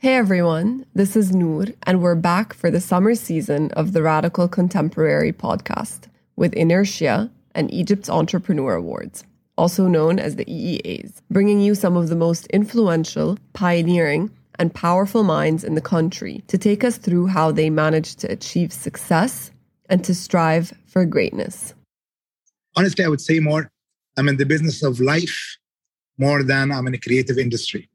Hey everyone, this is Nour, and we're back for the summer season of the Radical Contemporary podcast with Inertia and Egypt's Entrepreneur Awards, also known as the EEAs, bringing you some of the most influential, pioneering, and powerful minds in the country to take us through how they managed to achieve success and to strive for greatness. Honestly, I would say more I'm in the business of life more than I'm in a creative industry.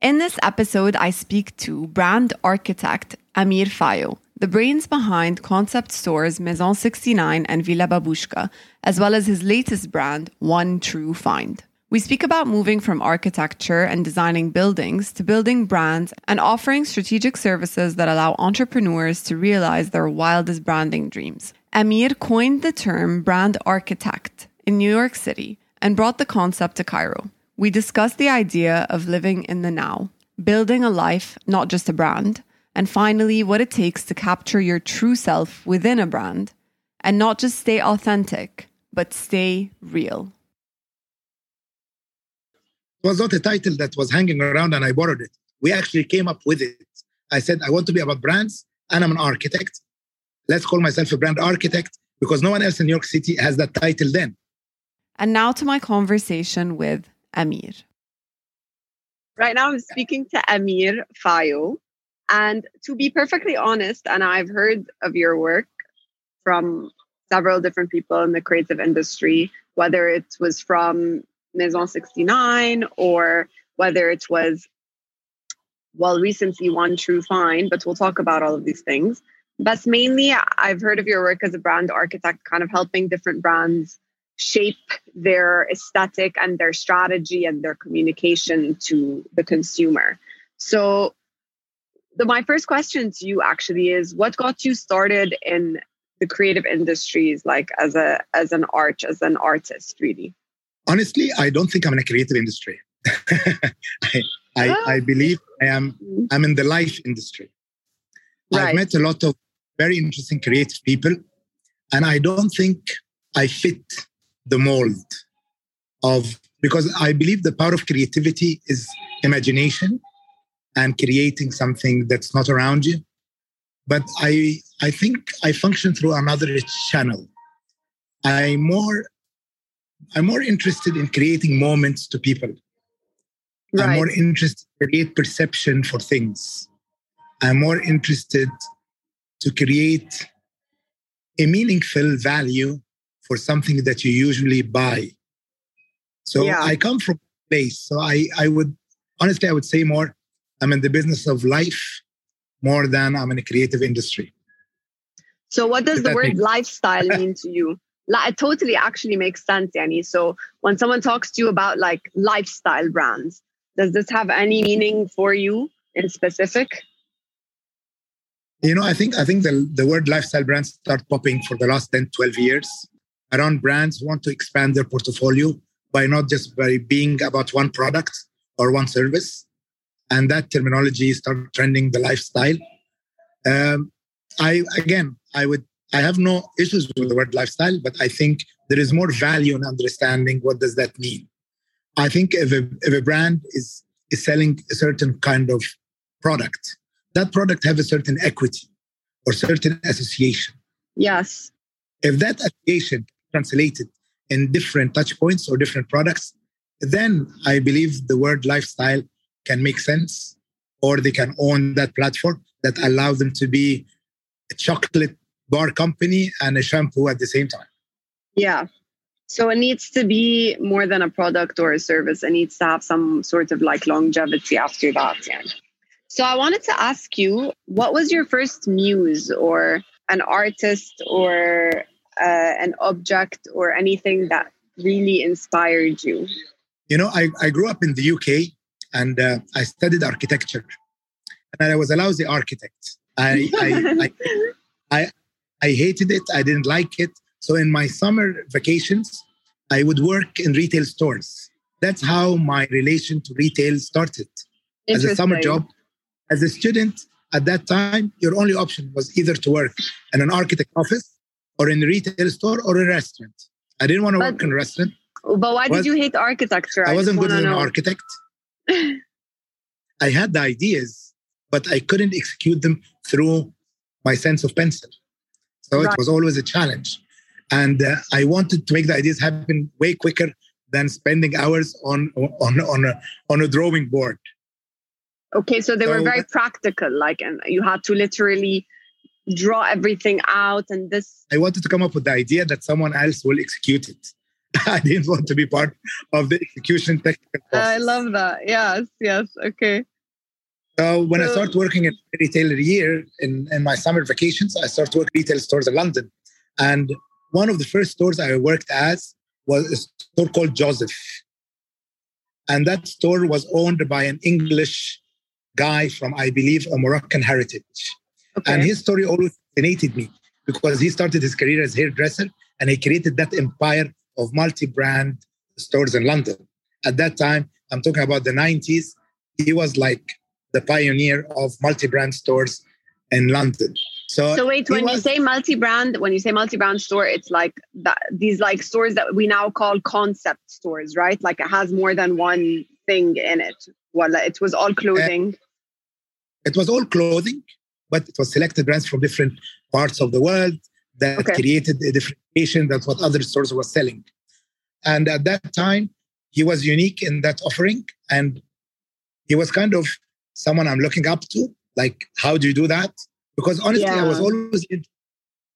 In this episode, I speak to brand architect Amir Fayo, the brains behind concept stores Maison 69 and Villa Baboushka, as well as his latest brand, One True Find. We speak about moving from architecture and designing buildings to building brands and offering strategic services that allow entrepreneurs to realize their wildest branding dreams. Amir coined the term brand architect in New York City and brought the concept to Cairo. We discuss the idea of living in the now, building a life, not just a brand, and finally, what it takes to capture your true self within a brand and not just stay authentic, but stay real. It was not a title that was hanging around and I borrowed it. We actually came up with it. I said, I want to be about brands and I'm an architect. Let's call myself a brand architect because no one else in New York City has that title then. And now to my conversation with Amir. Right now, I'm speaking to Amir Fayo. And to be perfectly honest, and I've heard of your work from several different people in the creative industry, whether it was from Maison 69 or whether it was, well, recently One True Find, but we'll talk about all of these things. But mainly, I've heard of your work as a brand architect, kind of helping different brands shape their aesthetic and their strategy and their communication to the consumer. So, the, my first question to you actually is what got you started in the creative industries like as a as an art as an artist really honestly i don't think i'm in a creative industry I, I, oh. I, believe i am mm-hmm. i'm in the life industry right. i've met a lot of very interesting creative people and i don't think i fit the mold of because I believe the power of creativity is imagination and creating something that's not around you. But I I think I function through another channel. I'm more I'm more interested in creating moments to people. Right. I'm more interested to create perception for things. I'm more interested to create a meaningful value for something that you usually buy. So yeah. I come from a place. So I, I would honestly, I would say more, I'm in the business of life more than I'm in a creative industry. So what does, does the word lifestyle mean to you? It totally actually makes sense, Yanni. So when someone talks to you about like lifestyle brands, does this have any meaning for you in specific? You know, I think I think the, the word lifestyle brands start popping for the last 10, 12 years around brands want to expand their portfolio by not just by being about one product or one service. And that terminology started trending the lifestyle. Um, I again, I would, I have no issues with the word lifestyle, but I think there is more value in understanding what does that mean. I think if a, if a brand is is selling a certain kind of product, that product have a certain equity or certain association. Yes. If that association translated in different touch points or different products, then I believe the word lifestyle can make sense or they can own that platform that allows them to be a chocolate bar company and a shampoo at the same time. Yeah. So it needs to be more than a product or a service. It needs to have some sort of like longevity after that. Yeah. So I wanted to ask you, what was your first muse or an artist or uh, an object or anything that really inspired you? You know, I, I grew up in the UK and uh, I studied architecture. And I was a lousy architect. I, I, I, I, I hated it. I didn't like it. So in my summer vacations, I would work in retail stores. That's how my relation to retail started. As a summer job, as a student at that time, your only option was either to work in an architect office or in a retail store or a restaurant. I didn't want to but, work in a restaurant. But why did you hate architecture? I, I wasn't good as an architect. I had the ideas, but I couldn't execute them through my sense of pencil. So right. it was always a challenge. And uh, I wanted to make the ideas happen way quicker than spending hours on on on a, on a drawing board. Okay, so they so, were very practical, like, and you had to literally draw everything out. And this, I wanted to come up with the idea that someone else will execute it. I didn't want to be part of the execution technical. Process. I love that. Yes, yes. Okay. So when so, I started working at retailer year in, in my summer vacations, I started working retail stores in London. And one of the first stores I worked as was a store called Joseph. And that store was owned by an English guy from, I believe, a Moroccan heritage. Okay. And his story always fascinated me because he started his career as hairdresser and he created that empire of multi-brand stores in London. At that time, I'm talking about the 90s, he was like the pioneer of multi-brand stores in London. So, so wait, when was, you say multi-brand, when you say multi-brand store, it's like that, these like stores that we now call concept stores, right? Like it has more than one thing in it. Well, it was all clothing. Uh, it was all clothing, but it was selected brands from different parts of the world that okay. created a differentiation than what other stores were selling. And at that time, he was unique in that offering, and he was kind of someone I'm looking up to. Like, how do you do that? Because honestly, yeah. I was always in,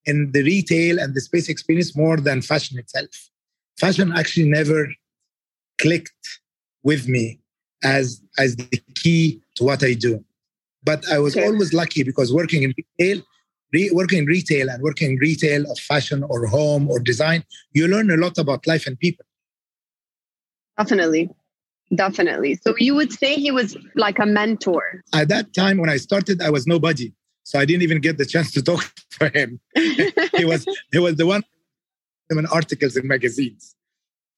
in the retail and the space experience more than fashion itself. Fashion actually never clicked with me as as the key to what I do. But I was okay. always lucky because working in retail, re- working in retail and working in retail of fashion or home or design, you learn a lot about life and people. Definitely. Definitely. So you would say he was like a mentor. At that time when I started, I was nobody. So I didn't even get the chance to talk for him. he was he was the one in articles in magazines.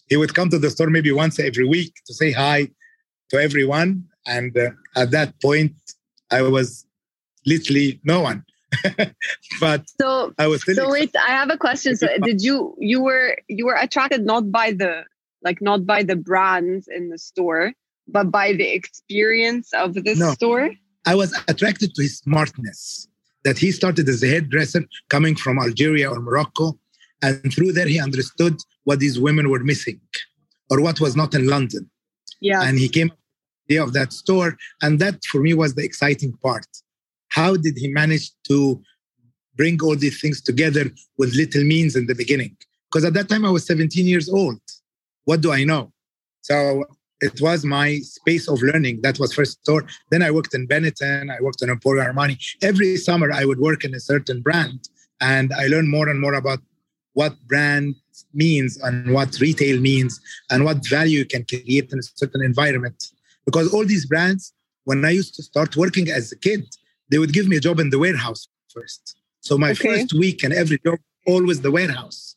He would come to the store maybe once every week to say hi to everyone. And uh, at that point, I was literally no one. but so I was so wait. I have a question. So did you you were you were attracted not by the like not by the brands in the store, but by the experience of the no. store? I was attracted to his smartness that he started as a hairdresser coming from Algeria or Morocco. And through there, he understood what these women were missing or what was not in London. Yeah. And he came of that store. And that for me was the exciting part. How did he manage to bring all these things together with little means in the beginning? Because at that time I was 17 years old. What do I know? So it was my space of learning. That was first store. Then I worked in Benetton. I worked in Emporio Armani. Every summer I would work in a certain brand, and I learned more and more about what brand means and what retail means and what value you can create in a certain environment. Because all these brands, when I used to start working as a kid, they would give me a job in the warehouse first. So my okay. first week and every job always the warehouse.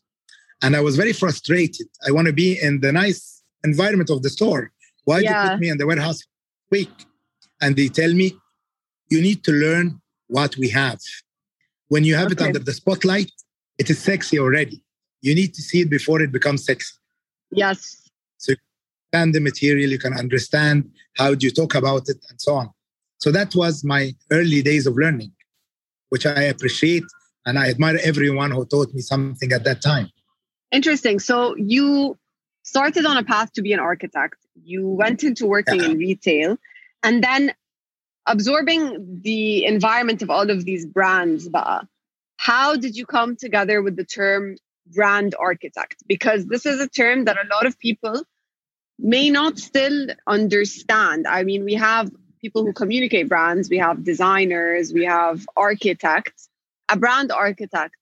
And I was very frustrated. I want to be in the nice environment of the store. Why yeah. do you put me in the warehouse week? And they tell me, you need to learn what we have. When you have okay. it under the spotlight, it is sexy already. You need to see it before it becomes sexy. Yes. Understand the material, you can understand how do you talk about it, and so on. So that was my early days of learning, which I appreciate and I admire everyone who taught me something at that time. Interesting. So you started on a path to be an architect. You went into working yeah. in retail and then absorbing the environment of all of these brands. How did you come together with the term brand architect? Because this is a term that a lot of people may not still understand. I mean, we have people who communicate brands, we have designers, we have architects. A brand architect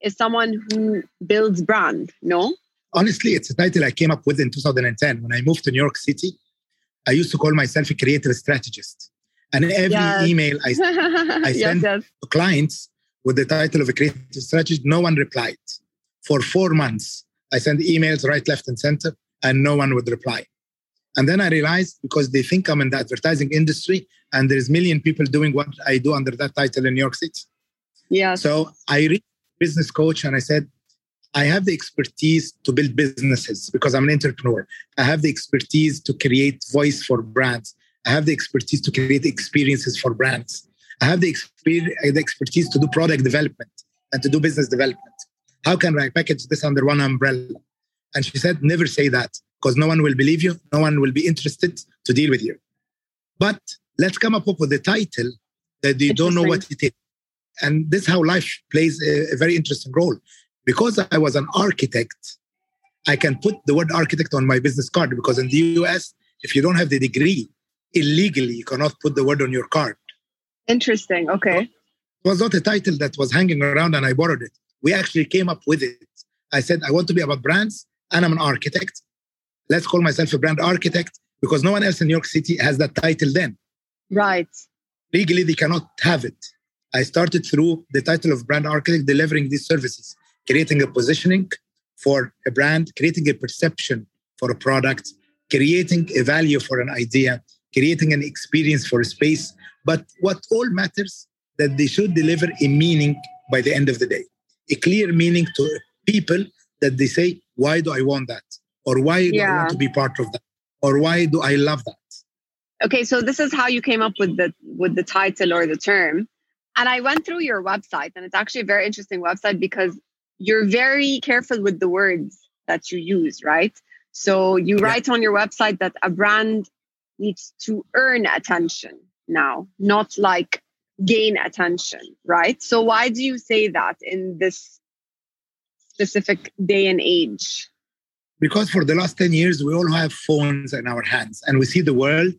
is someone who builds brand, no? honestly, it's a title I came up with in 2010 when I moved to New York City. I used to call myself a creative strategist. And every yes. email I, I sent yes, yes. to clients with the title of a creative strategist, no one replied. For four months, I sent emails right, left, and center, and no one would reply. And then I realized because they think I'm in the advertising industry and there's million people doing what I do under that title in New York City. Yeah. So I reached business coach and I said, I have the expertise to build businesses because I'm an entrepreneur. I have the expertise to create voice for brands. I have the expertise to create experiences for brands. I have the, experience, the expertise to do product development and to do business development. How can I package this under one umbrella? And she said, never say that because no one will believe you. No one will be interested to deal with you. But let's come up with a title that you don't know what it is. And this is how life plays a, a very interesting role. Because I was an architect, I can put the word architect on my business card because in the US, if you don't have the degree, illegally you cannot put the word on your card. Interesting. Okay. It was not a title that was hanging around and I borrowed it. We actually came up with it. I said, I want to be about brands and I'm an architect. Let's call myself a brand architect because no one else in New York City has that title then. Right. Legally, they cannot have it. I started through the title of brand architect, delivering these services, creating a positioning for a brand, creating a perception for a product, creating a value for an idea, creating an experience for a space. But what all matters that they should deliver a meaning by the end of the day, a clear meaning to people that they say, why do I want that? Or why yeah. do I want to be part of that? Or why do I love that? Okay, so this is how you came up with the with the title or the term. And I went through your website, and it's actually a very interesting website because you're very careful with the words that you use, right? So you yeah. write on your website that a brand needs to earn attention now, not like gain attention, right? So why do you say that in this specific day and age? Because for the last 10 years, we all have phones in our hands and we see the world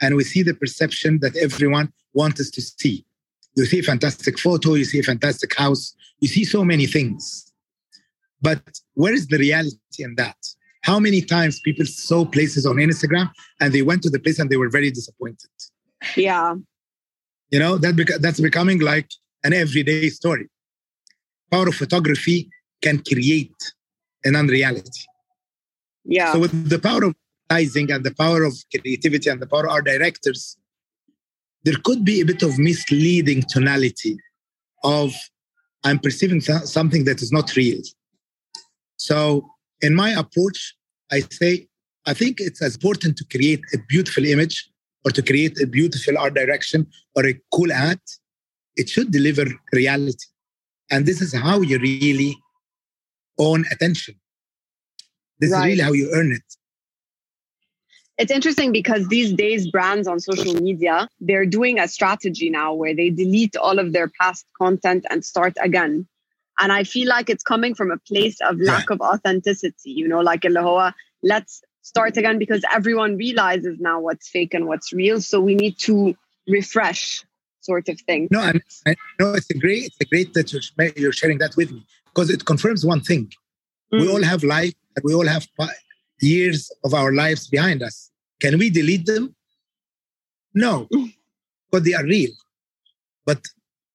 and we see the perception that everyone wants us to see. You see a fantastic photo, you see a fantastic house, you see so many things. But where is the reality in that? How many times people saw places on Instagram and they went to the place and they were very disappointed? Yeah. You know, that beca- that's becoming like an everyday story. Power of photography can create an unreality. Yeah. So with the power of advertising and the power of creativity and the power of our directors, there could be a bit of misleading tonality of I'm perceiving th- something that is not real. So in my approach, I say, I think it's as important to create a beautiful image or to create a beautiful art direction or a cool ad. It should deliver reality. And this is how you really own attention. This right. is really how you earn it. It's interesting because these days brands on social media, they're doing a strategy now where they delete all of their past content and start again. And I feel like it's coming from a place of lack yeah. of authenticity, you know, like Ilahoa, let's start again because everyone realizes now what's fake and what's real. So we need to refresh sort of thing. No, I, know it's a great, it's a great that you're, you're sharing that with me because it confirms one thing. Mm. we hmm. all have life and we all have years of our lives behind us. Can we delete them? No. Hmm. Because they are real. But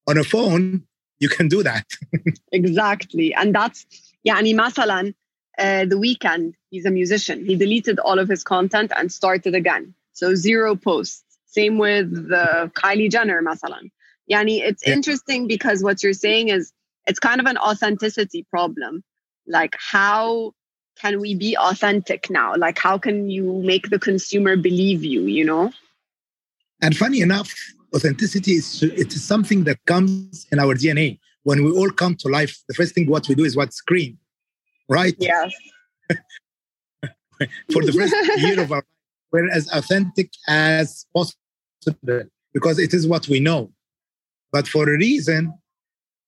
on a phone you can do that. Exactly. And that's yeah yani masalan uh, the Weeknd he's a musician. He deleted all of his content and started again. So zero posts. Same with uh, kylie jenner masalan yani it's yeah. interesting because what you're saying is it's kind of an authenticity problem. Like, how can we be authentic now? Like, how can you make the consumer believe you, you know? And funny enough, authenticity is it is something that comes in our DNA. When we all come to life, the first thing what we do is what scream, right? Yes. For the first year of our life, we're as authentic as possible because it is what we know. But for a reason,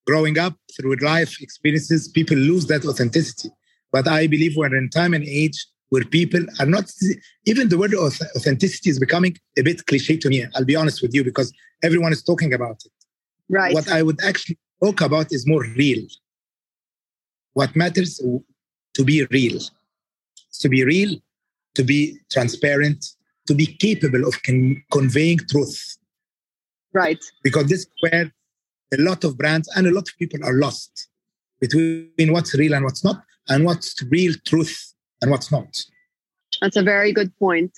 growing up through life experiences, people lose that authenticity. But I believe we're in time and age where people are not even the word authenticity is becoming a bit cliche to me i'll be honest with you because everyone is talking about it. Right. What i would actually talk about is more real. What matters to be real to be real to be transparent to be capable of con- conveying truth. Right. Because this is where a lot of brands and a lot of people are lost between what's real and what's not and what's real truth and what's not. That's a very good point.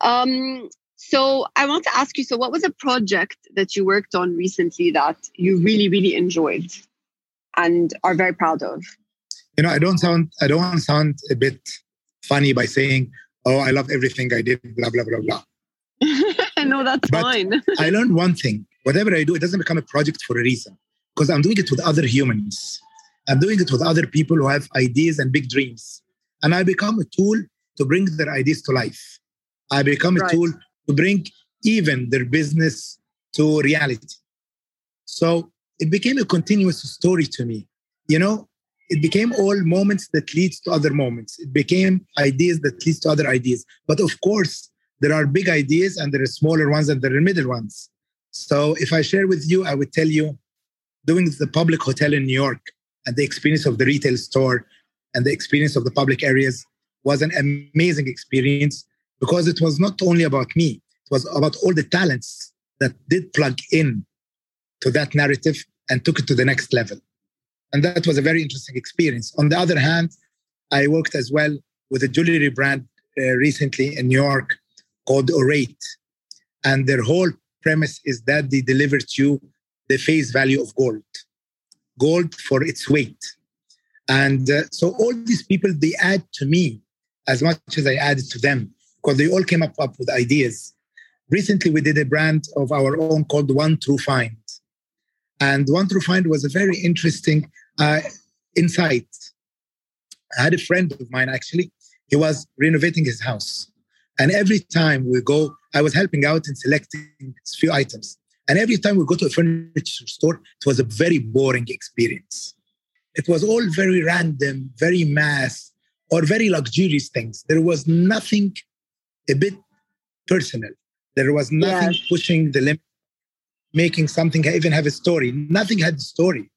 Um, so I want to ask you so, what was a project that you worked on recently that you really, really enjoyed and are very proud of? You know, I don't sound, I don't want to sound a bit funny by saying, oh, I love everything I did, blah, blah, blah, blah. no, that's but fine. I learned one thing. Whatever I do, it doesn't become a project for a reason because I'm doing it with other humans. I'm doing it with other people who have ideas and big dreams. And I become a tool to bring their ideas to life. I become a tool to bring even their business to reality. So it became a continuous story to me. You know, it became all moments that leads to other moments. It became ideas that leads to other ideas. But of course, there are big ideas and there are smaller ones and there are middle ones. So if I share with you, I would tell you doing the public hotel in New York and the experience of the retail store and the experience of the public areas was an amazing experience because it was not only about me, it was about all the talents that did plug in to that narrative and took it to the next level. And that was a very interesting experience. On the other hand, I worked as well with a jewelry brand uh, recently in New York called Orate. And their whole premise is that they deliver to you the face value of gold, gold for its weight. And uh, so all these people, they add to me as much as I added to them because they all came up, up with ideas. Recently, we did a brand of our own called One True Find. And One True Find was a very interesting uh, insight. I had a friend of mine actually, he was renovating his house. And every time we go, I was helping out in selecting a few items. And every time we go to a furniture store, it was a very boring experience. It was all very random, very mass, or very luxurious things. There was nothing a bit personal. There was nothing yes. pushing the limit, making something even have a story. Nothing had a story.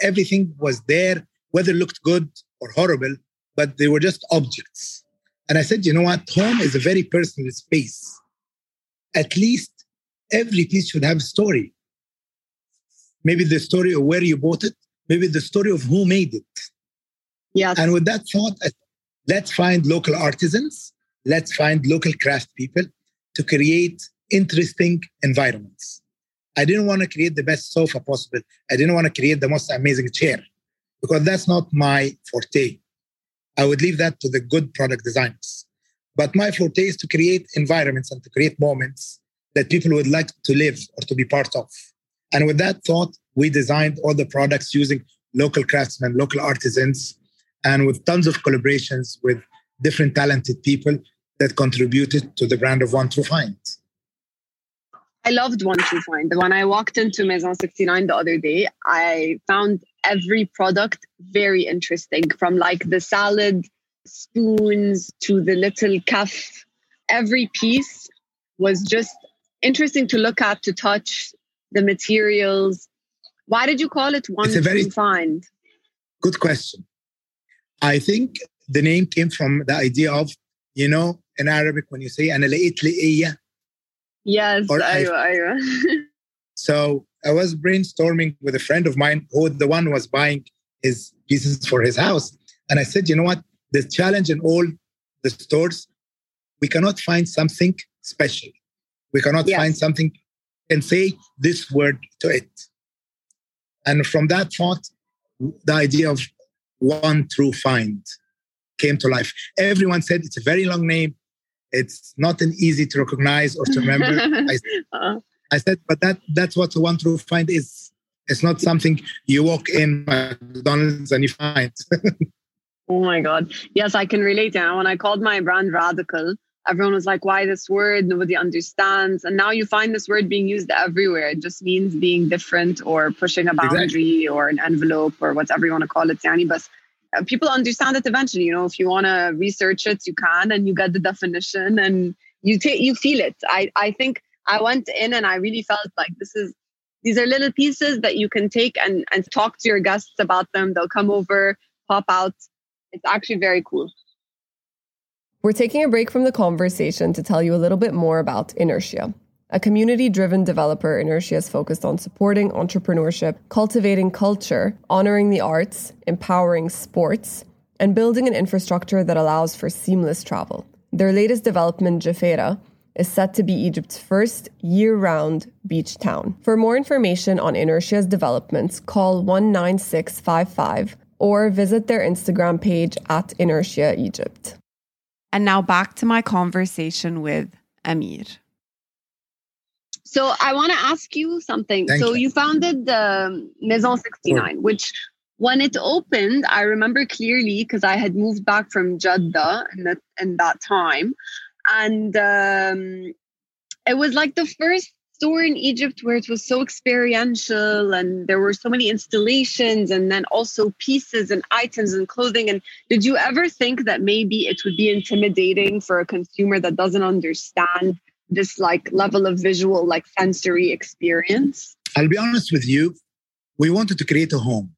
Everything was there, whether it looked good or horrible, but they were just objects. And I said, you know what? Home is a very personal space. At least every piece should have a story. Maybe the story of where you bought it, maybe the story of who made it. Yeah. And with that thought, let's find local artisans, let's find local craft people to create interesting environments. I didn't want to create the best sofa possible. I didn't want to create the most amazing chair because that's not my forte. I would leave that to the good product designers. But my forte is to create environments and to create moments that people would like to live or to be part of. And with that thought, we designed all the products using local craftsmen, local artisans, and with tons of collaborations with different talented people that contributed to the brand of One True Find. I loved One True Find. When I walked into Maison 69 the other day, I found every product very interesting from like the salad spoons to the little cuff. Every piece was just interesting to look at, to touch the materials. Why did you call it one it's a very find? Good question. I think the name came from the idea of, you know, in Arabic when you say أنا لقيت لقية. Yes, أيوة, أيوة. so I was brainstorming with a friend of mine who the one was buying his pieces for his house. And I said, you know what? The challenge in all the stores, we cannot find something special. We cannot yes. find something and say this word to it. And from that thought, the idea of one true find came to life. Everyone said it's a very long name. It's not an easy to recognize or to remember. I, uh-huh. I said, but that that's what one true find is. It's not something you walk in McDonald's and you find. oh my God. Yes, I can relate. Now, when I called my brand Radical, everyone was like, why this word? Nobody understands. And now you find this word being used everywhere. It just means being different or pushing a boundary exactly. or an envelope or whatever you want to call it, Yani. But uh, people understand it eventually. You know, if you want to research it, you can and you get the definition and you take you feel it. I, I think I went in and I really felt like this is these are little pieces that you can take and, and talk to your guests about them. They'll come over, pop out. It's actually very cool. We're taking a break from the conversation to tell you a little bit more about Inertia. A community driven developer, Inertia is focused on supporting entrepreneurship, cultivating culture, honoring the arts, empowering sports, and building an infrastructure that allows for seamless travel. Their latest development, Jefaira, is set to be Egypt's first year round beach town. For more information on Inertia's developments, call 19655 or visit their Instagram page at Inertia Egypt. And now back to my conversation with Amir. So I want to ask you something. Thank so you. you, founded the Maison 69, which when it opened, I remember clearly because I had moved back from Jeddah in that, in that time. And um, it was like the first store in Egypt where it was so experiential and there were so many installations and then also pieces and items and clothing. And did you ever think that maybe it would be intimidating for a consumer that doesn't understand this like level of visual, like sensory experience? I'll be honest with you. We wanted to create a home.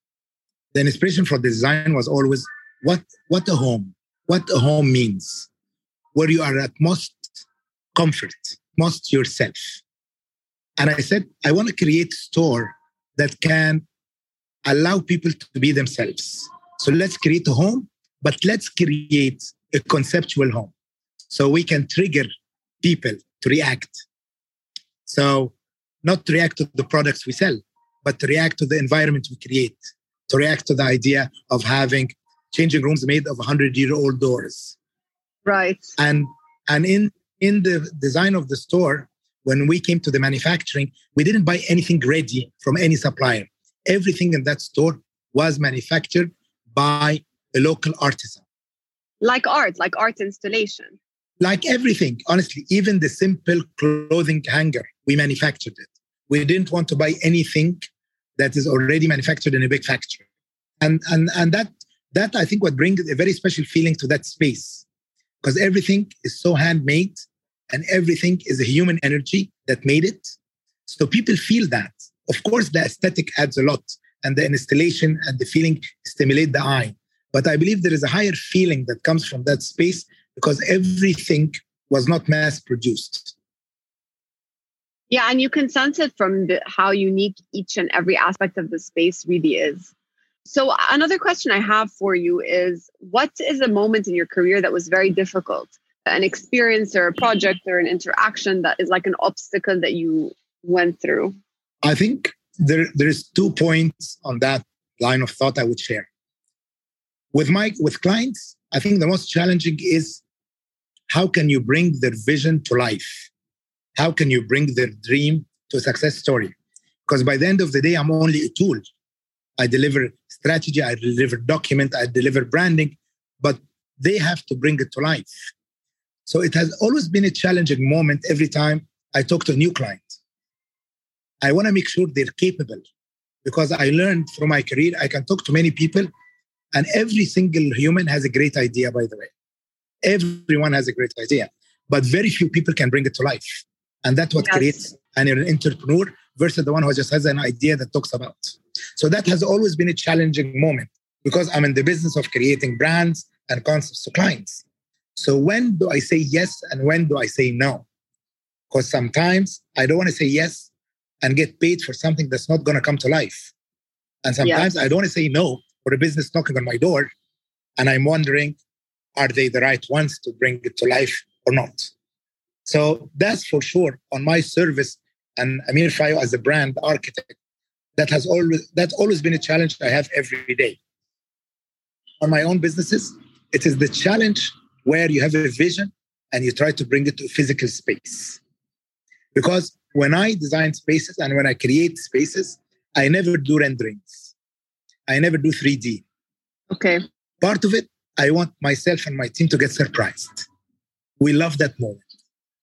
The inspiration for the design was always what what a home, what a home means, where you are at most comfort, most yourself. And I said, I want to create a store that can allow people to be themselves. So let's create a home, but let's create a conceptual home so we can trigger people to react. So, not to react to the products we sell, but to react to the environment we create, to react to the idea of having changing rooms made of 100 year old doors. Right. And, and in, in the design of the store, when we came to the manufacturing, we didn't buy anything ready from any supplier. Everything in that store was manufactured by a local artisan. Like art, like art installation. Like everything, honestly, even the simple clothing hanger, we manufactured it. We didn't want to buy anything that is already manufactured in a big factory. And, and, and that, that I think would bring a very special feeling to that space because everything is so handmade and everything is a human energy that made it. So people feel that. Of course, the aesthetic adds a lot, and the installation and the feeling stimulate the eye. But I believe there is a higher feeling that comes from that space because everything was not mass produced. Yeah, and you can sense it from the, how unique each and every aspect of the space really is. So, another question I have for you is what is a moment in your career that was very difficult? An experience or a project or an interaction that is like an obstacle that you went through? I think there, there is two points on that line of thought I would share. With my with clients, I think the most challenging is how can you bring their vision to life? How can you bring their dream to a success story? Because by the end of the day, I'm only a tool. I deliver strategy, I deliver document, I deliver branding, but they have to bring it to life. So it has always been a challenging moment every time I talk to a new client. I want to make sure they're capable because I learned from my career, I can talk to many people, and every single human has a great idea, by the way. Everyone has a great idea, but very few people can bring it to life. And that's what yes. creates an entrepreneur versus the one who just has an idea that talks about. So that has always been a challenging moment because I'm in the business of creating brands and concepts to clients. So when do I say yes and when do I say no? Because sometimes I don't want to say yes and get paid for something that's not going to come to life. And sometimes. I don't want to say no for a business knocking on my door and I'm wondering, are they the right ones to bring it to life or not? So that's for sure on my service and Amir Fayo as a brand architect. That has always that's always been a challenge I have every day. On my own businesses, it is the challenge where you have a vision and you try to bring it to physical space. Because when I design spaces and when I create spaces, I never do renderings. I never do 3D. Okay. Part of it, I want myself and my team to get surprised. We love that moment.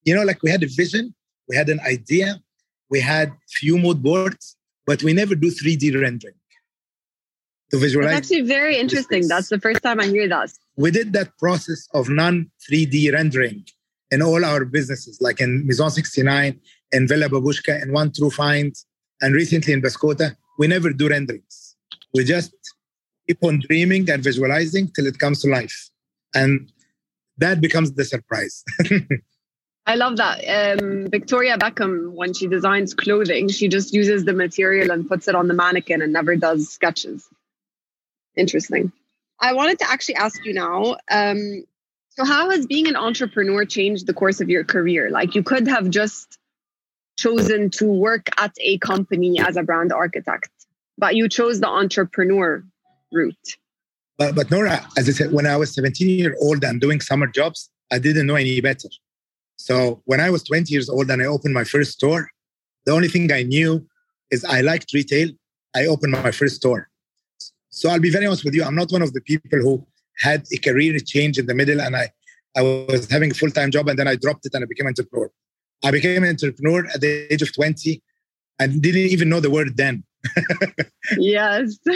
You know, like we had a vision, we had an idea, we had few mood boards, but we never do 3D rendering to visualize. That's actually very interesting. That's the first time I hear that. We did that process of non 3D rendering in all our businesses, like in Maison 69, in Villa Baboushka, in One True Find, and recently in Bascota. We never do renderings. We just keep on dreaming and visualizing till it comes to life. And that becomes the surprise. I love that. Um, Victoria Beckham, when she designs clothing, she just uses the material and puts it on the mannequin and never does sketches. Interesting. I wanted to actually ask you now. Um, so, how has being an entrepreneur changed the course of your career? Like, you could have just chosen to work at a company as a brand architect, but you chose the entrepreneur route. But, but Nora, as I said, when I was 17 years old and doing summer jobs, I didn't know any better. So when I was 20 years old and I opened my first store, The only thing I knew is I liked retail. I opened my first store. So I'll be very honest with you. I'm not one of the people who had a career change in the middle and I, I was having a full-time job and then I dropped it and I became an entrepreneur. I became an entrepreneur at the age of 20 and didn't even know the word then. yes.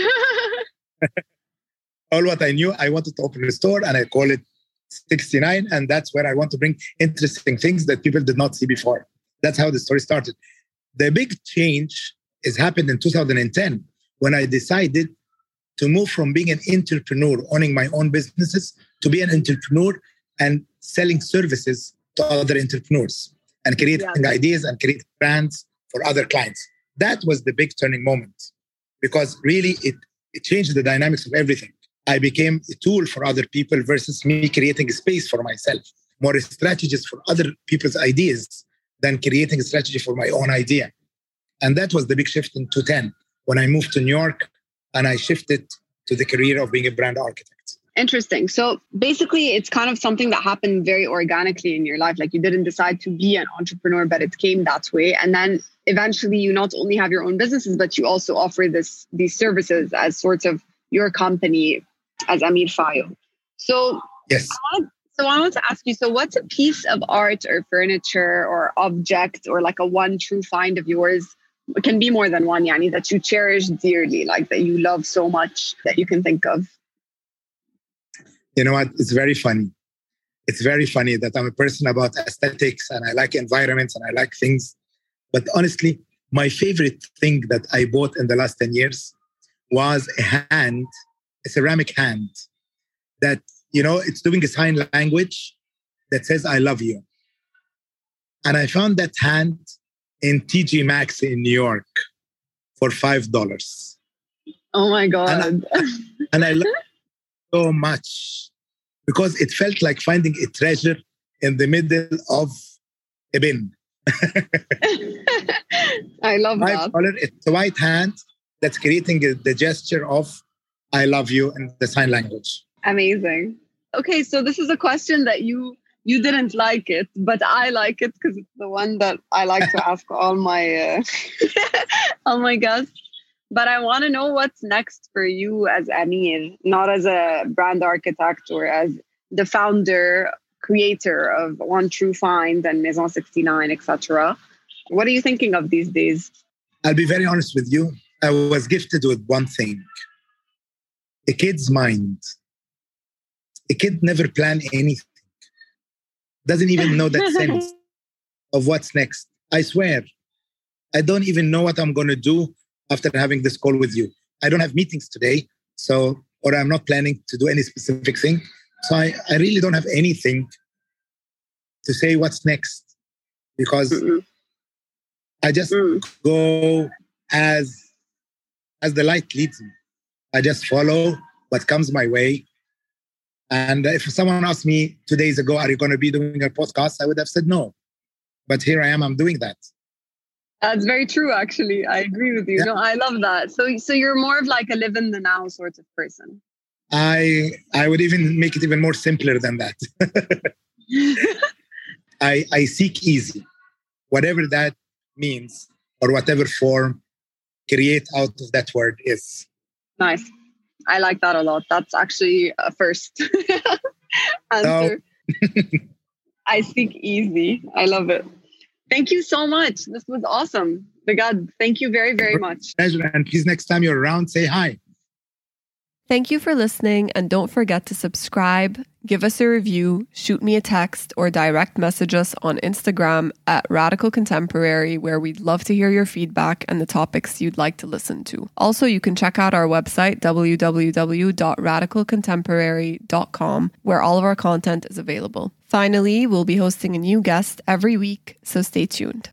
All what I knew, I wanted to open a store and I call it 69. And that's where I want to bring interesting things that people did not see before. That's how the story started. The big change has happened in 2010 when I decided to move from being an entrepreneur, owning my own businesses, to be an entrepreneur and selling services to other entrepreneurs and creating yeah. ideas and creating brands for other clients. That was the big turning moment because really it, it changed the dynamics of everything. I became a tool for other people versus me creating a space for myself, more strategies for other people's ideas than creating a strategy for my own idea. And that was the big shift in 2010 when I moved to New York and I shifted to the career of being a brand architect. Interesting. So basically, it's kind of something that happened very organically in your life. Like you didn't decide to be an entrepreneur, but it came that way. And then eventually, you not only have your own businesses, but you also offer this these services as sorts of your company as Amir Fayo. So yes. I wanted, so I want to ask you. So, what's a piece of art or furniture or object or like a one true find of yours can be more than one yani that you cherish dearly like that you love so much that you can think of. You know what? It's very funny. It's very funny that i'm a person about aesthetics and i like environments and i like things. But honestly my favorite thing that i bought in the last 10 years was a hand a ceramic hand that you know it's doing a sign language that says i love you. And i found that hand in TJ Maxx in New York for five dollars. Oh my god! And I, and I loved so much because it felt like finding a treasure in the middle of a bin. I love five that. It's a white hand that's creating the gesture of "I love you" in the sign language. Amazing. Okay, so this is a question that you you didn't like it, but I like it because it's the one that I like to ask all my uh, all my guests. But I want to know what's next for you as Amir, not as a brand architect or as the founder, creator of One True Find and Maison 69, etc. What are you thinking of these days? I'll be very honest with you. I was gifted with one thing a kid's mind. A kid never plan anything doesn't even know that sense of what's next. I swear, I don't even know what I'm going to do after having this call with you. I don't have meetings today, so or I'm not planning to do any specific thing. So I, I really don't have anything to say what's next because mm-hmm. I just mm. go as as the light leads me. I just follow what comes my way and if someone asked me two days ago, are you going to be doing a podcast? I would have said no. But here I am, I'm doing that. That's very true, actually. I agree with you. Yeah. No, I love that. So, so you're more of like a live in the now sort of person. I I would even make it even more simpler than that. I I seek easy, whatever that means or whatever form create out of that word is. Nice. I like that a lot. That's actually a first answer. Oh. I speak easy. I love it. Thank you so much. This was awesome. God, thank you very, very much. Pleasure. And please, next time you're around, say hi. Thank you for listening, and don't forget to subscribe, give us a review, shoot me a text, or direct message us on Instagram at Radical Contemporary, where we'd love to hear your feedback and the topics you'd like to listen to. Also, you can check out our website, www.radicalcontemporary.com, where all of our content is available. Finally, we'll be hosting a new guest every week, so stay tuned.